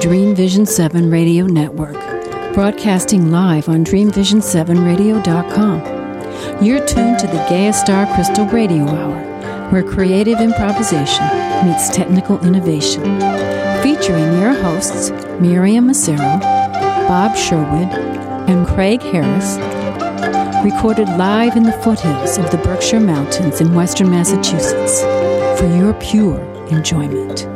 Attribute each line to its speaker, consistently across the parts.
Speaker 1: Dream Vision 7 Radio Network, broadcasting live on DreamVision7Radio.com. You're tuned to the Gaia Star Crystal Radio Hour, where creative improvisation meets technical innovation. Featuring your hosts, Miriam Macero, Bob Sherwood, and Craig Harris, recorded live in the foothills of the Berkshire Mountains in western Massachusetts for your pure enjoyment.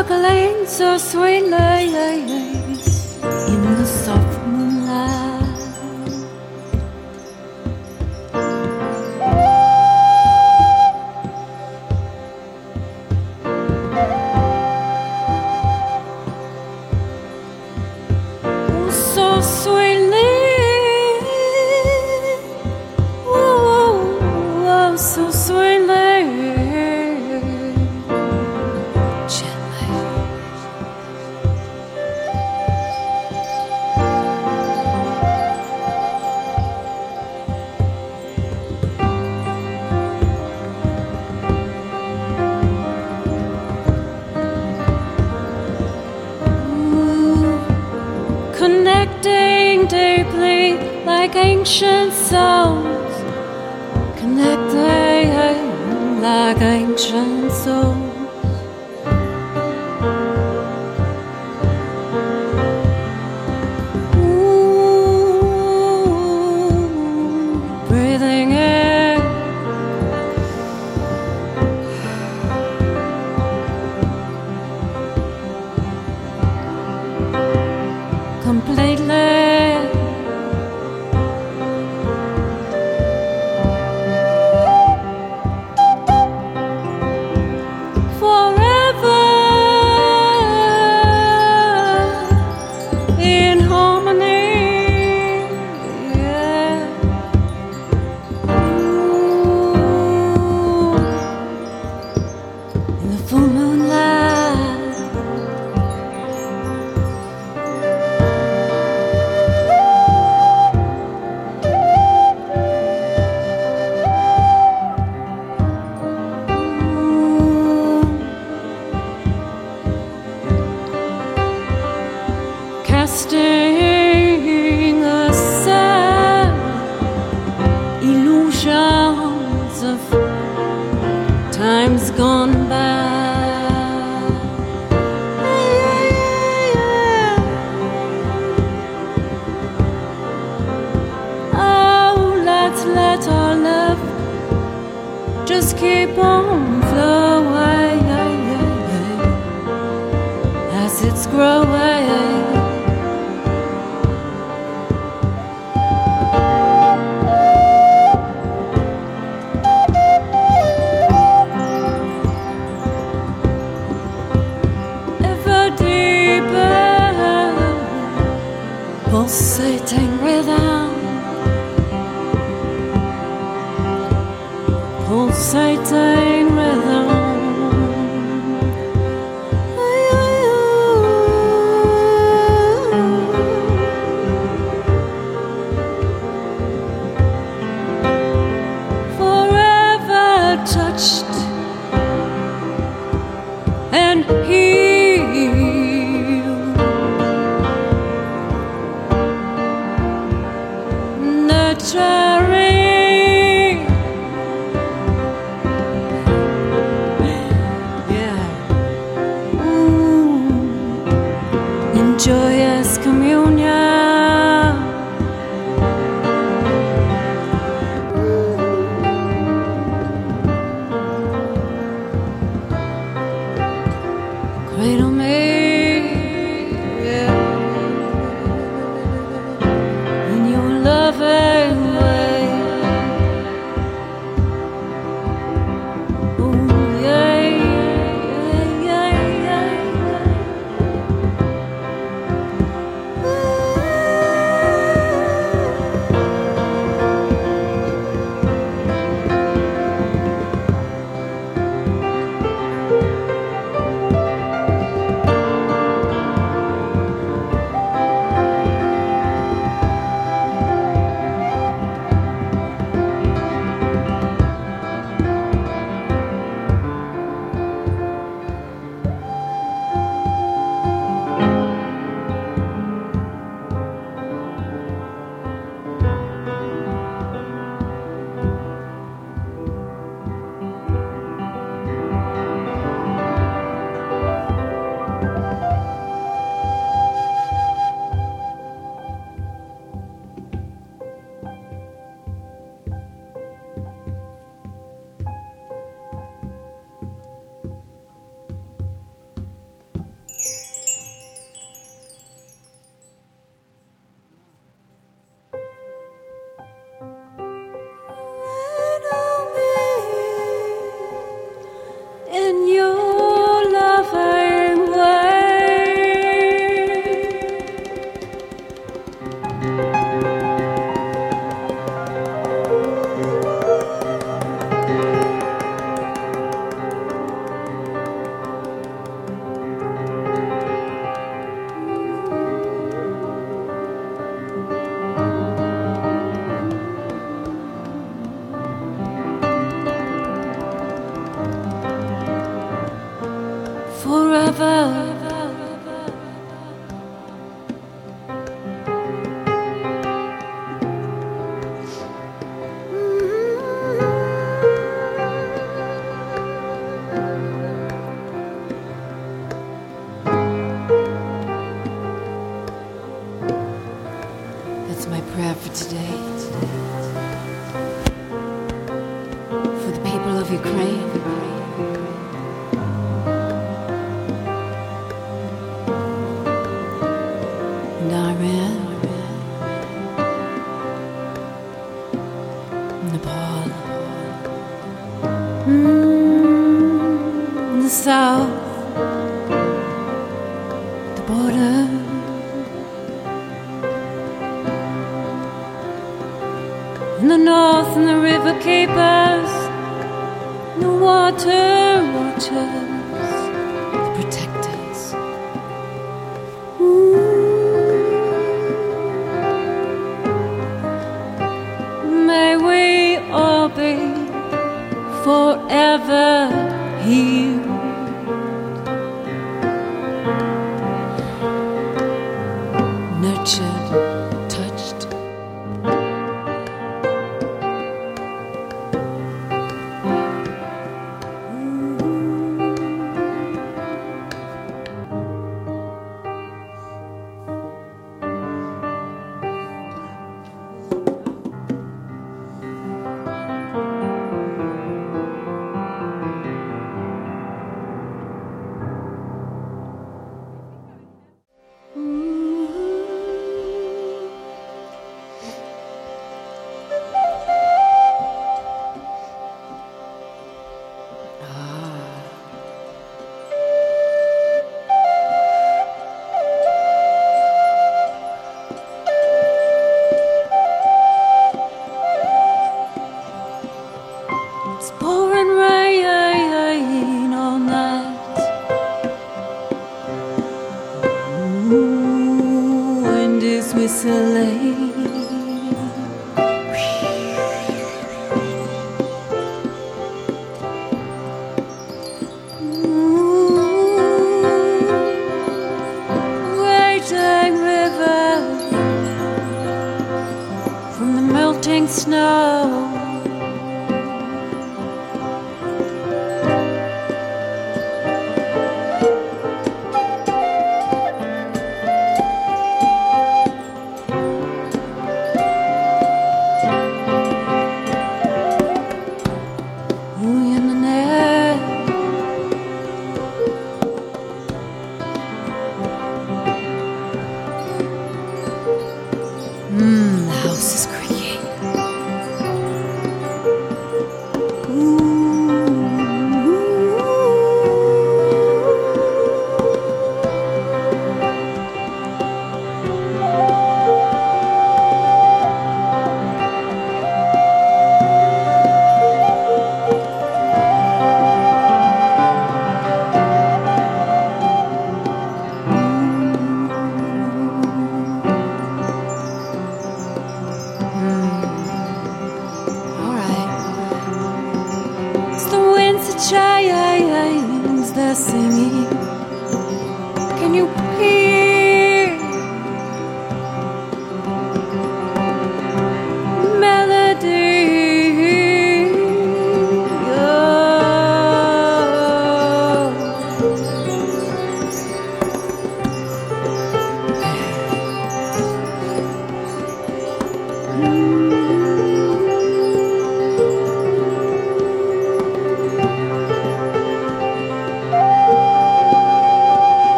Speaker 2: Snuggling so sweetly. Ancient souls connected like ancient souls. joy.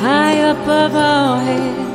Speaker 2: High above our heads.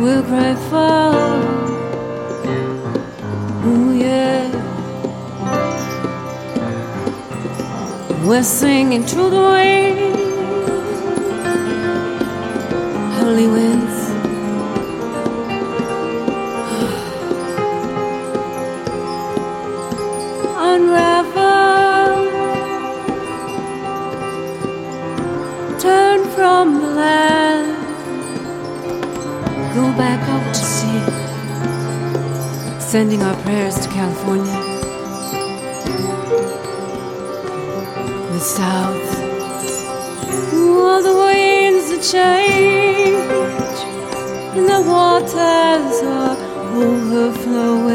Speaker 2: will cry for, Ooh, yeah. We're singing through the rain, holy wind. Sending our prayers to California, the South, all the winds are change, and the waters are overflowing.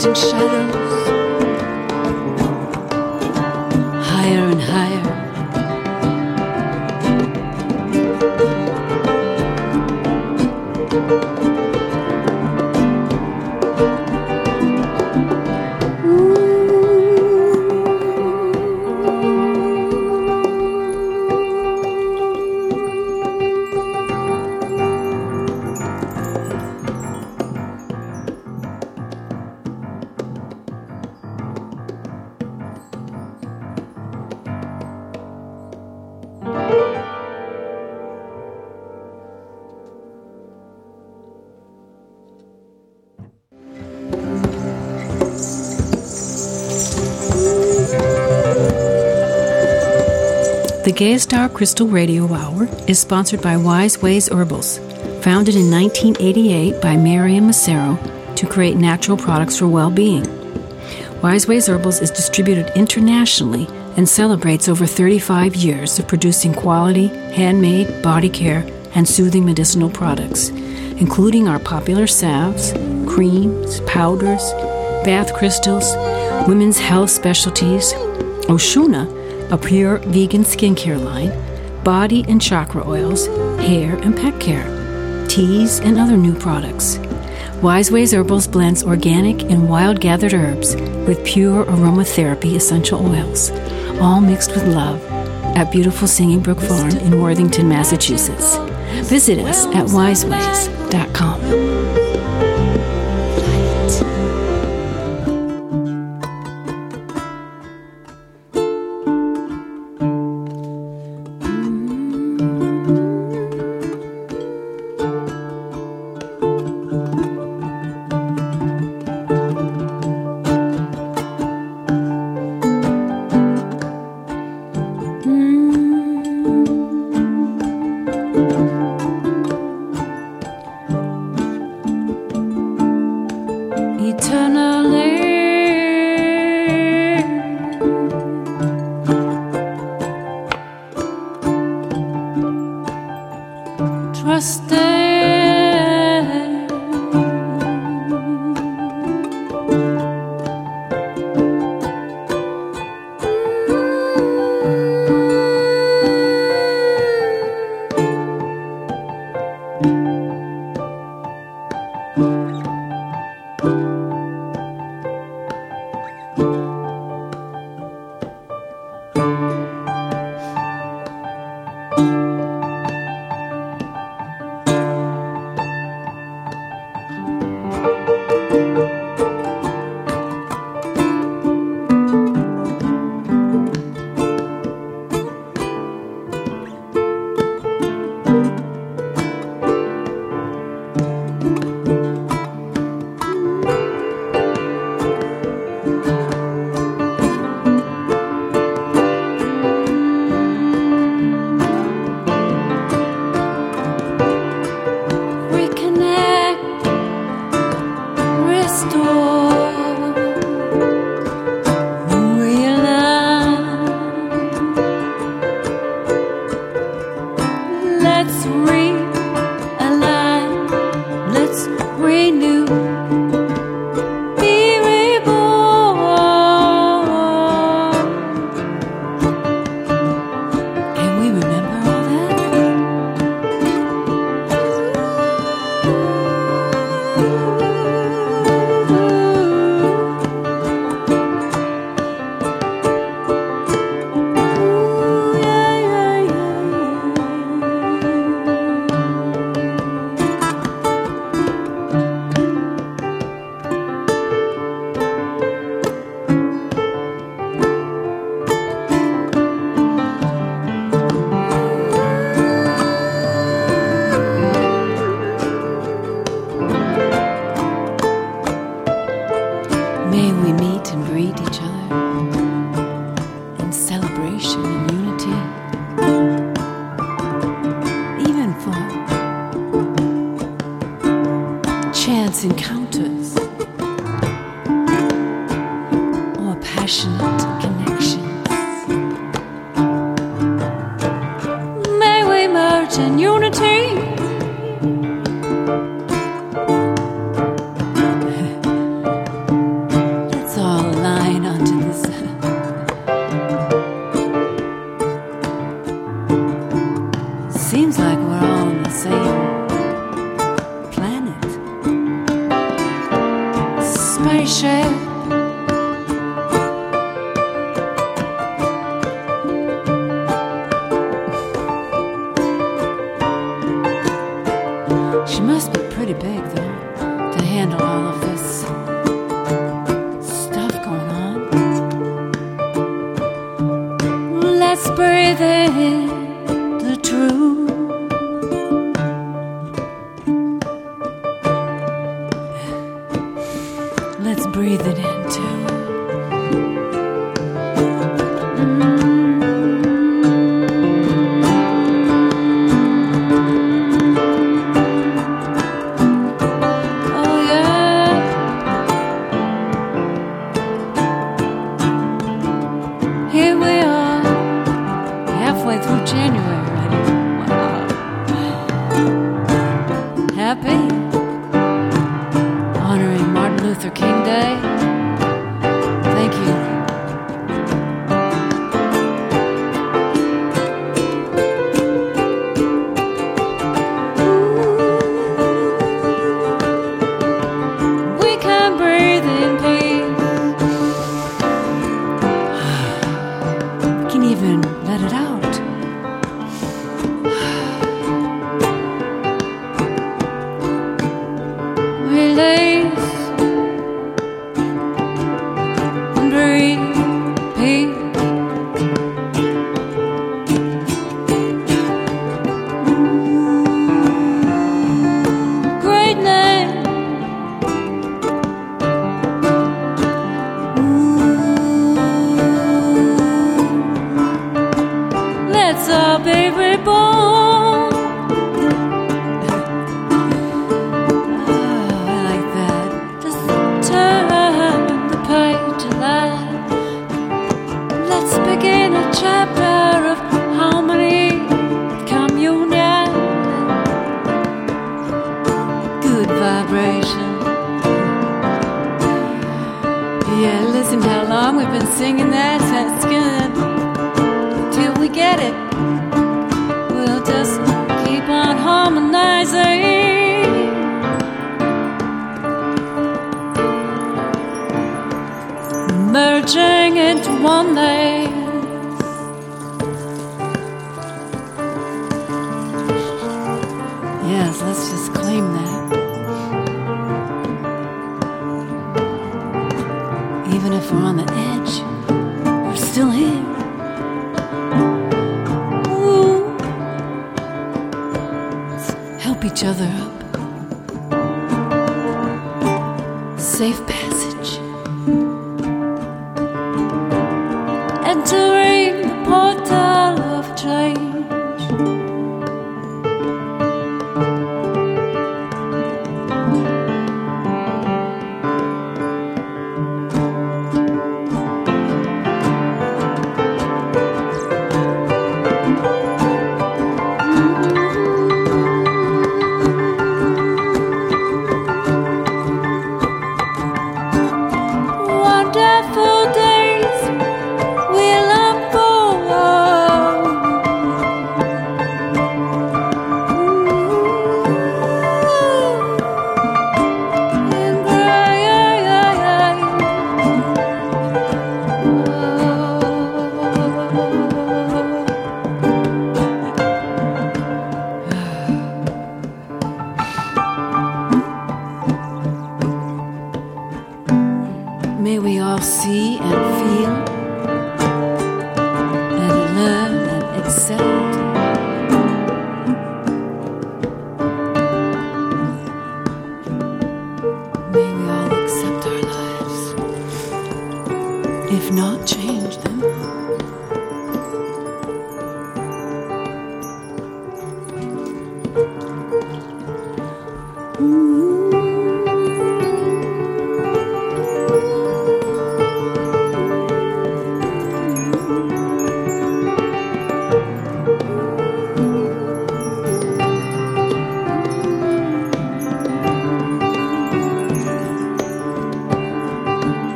Speaker 2: Casting shadows
Speaker 1: The Gay Star Crystal Radio Hour is sponsored by Wise Ways Herbals, founded in 1988 by Miriam Macero to create natural products for well being. Wise Ways Herbals is distributed internationally and celebrates over 35 years of producing quality, handmade, body care, and soothing medicinal products, including our popular salves, creams, powders, bath crystals, women's health specialties, Oshuna, a pure vegan skincare line, body and chakra oils, hair and pet care, teas, and other new products. Wise Ways Herbals blends organic and wild gathered herbs with pure aromatherapy essential oils, all mixed with love at beautiful Singing Brook Farm in Worthington, Massachusetts. Visit us at wiseways.com.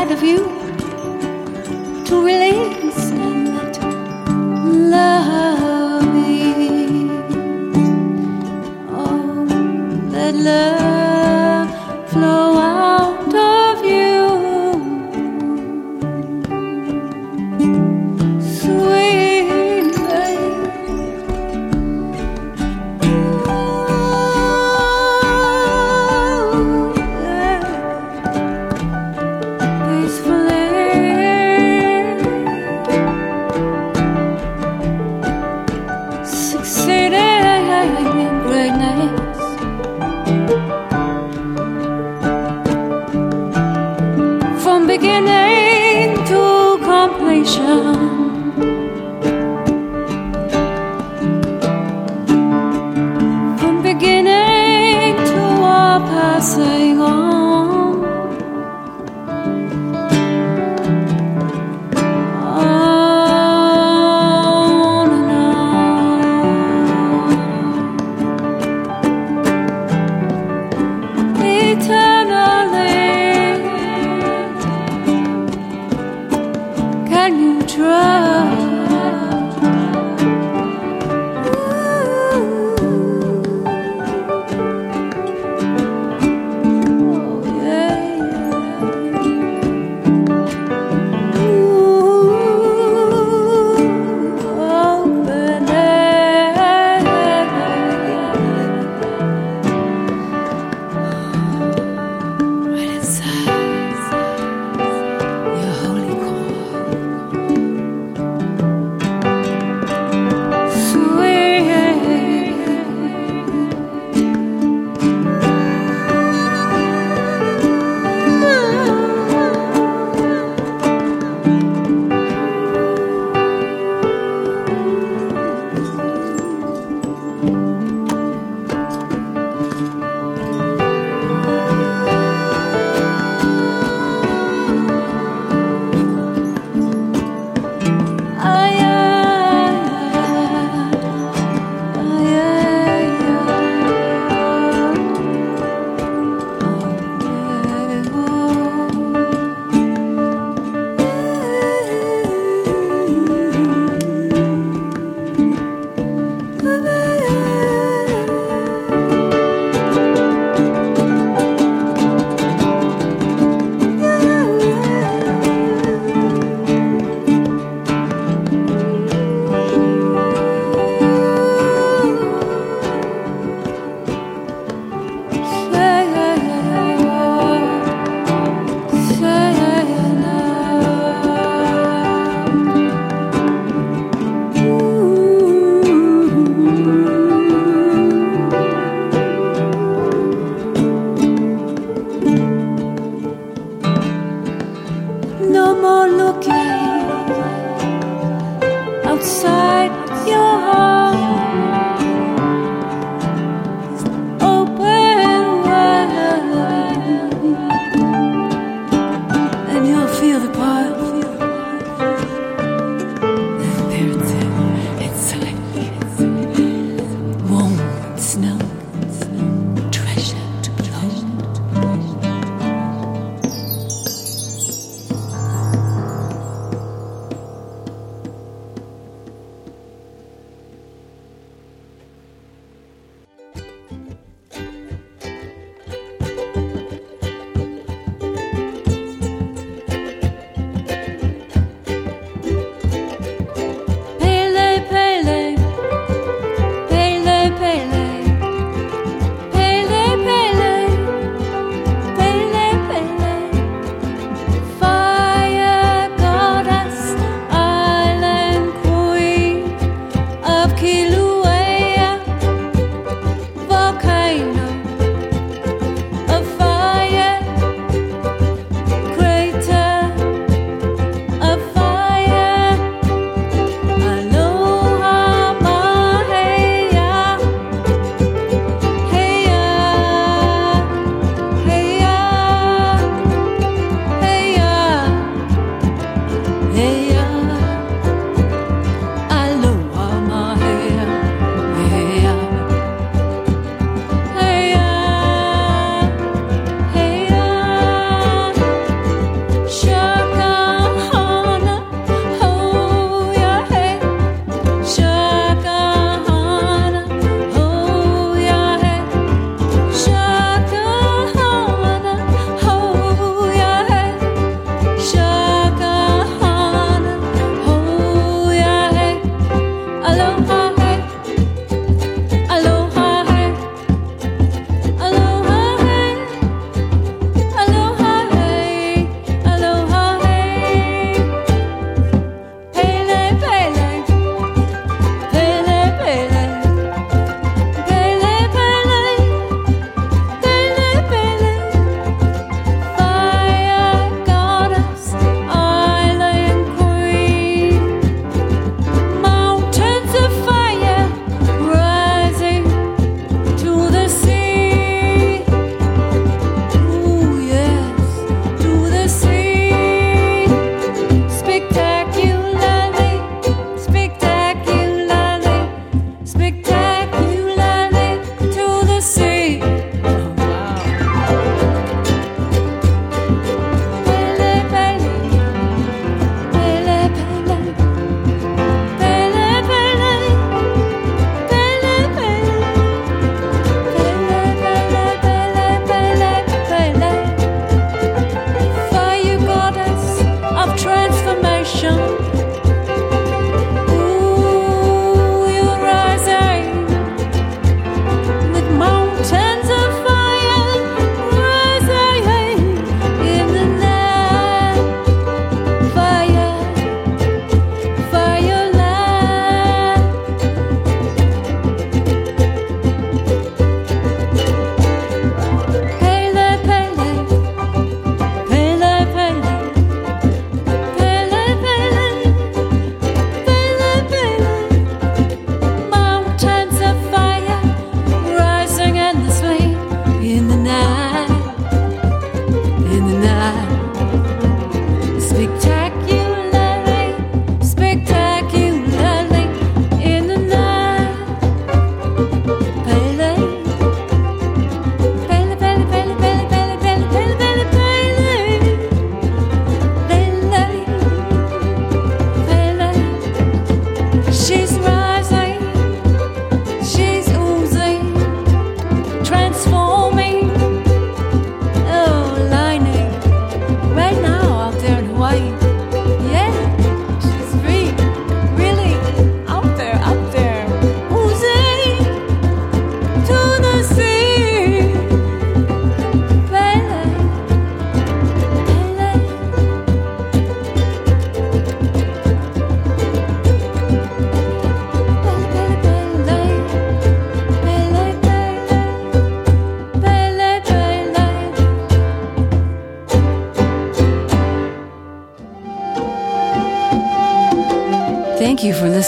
Speaker 2: inside of you to release and let love be. Oh, let love.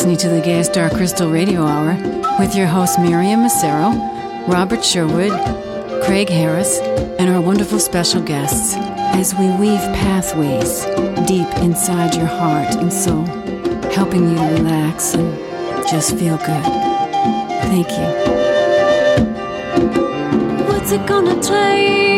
Speaker 1: Listening to the Gay Star Crystal Radio Hour with your hosts Miriam Macero, Robert Sherwood, Craig Harris, and our wonderful special guests as we weave pathways deep inside your heart and soul, helping you relax and just feel good. Thank you.
Speaker 2: What's it gonna take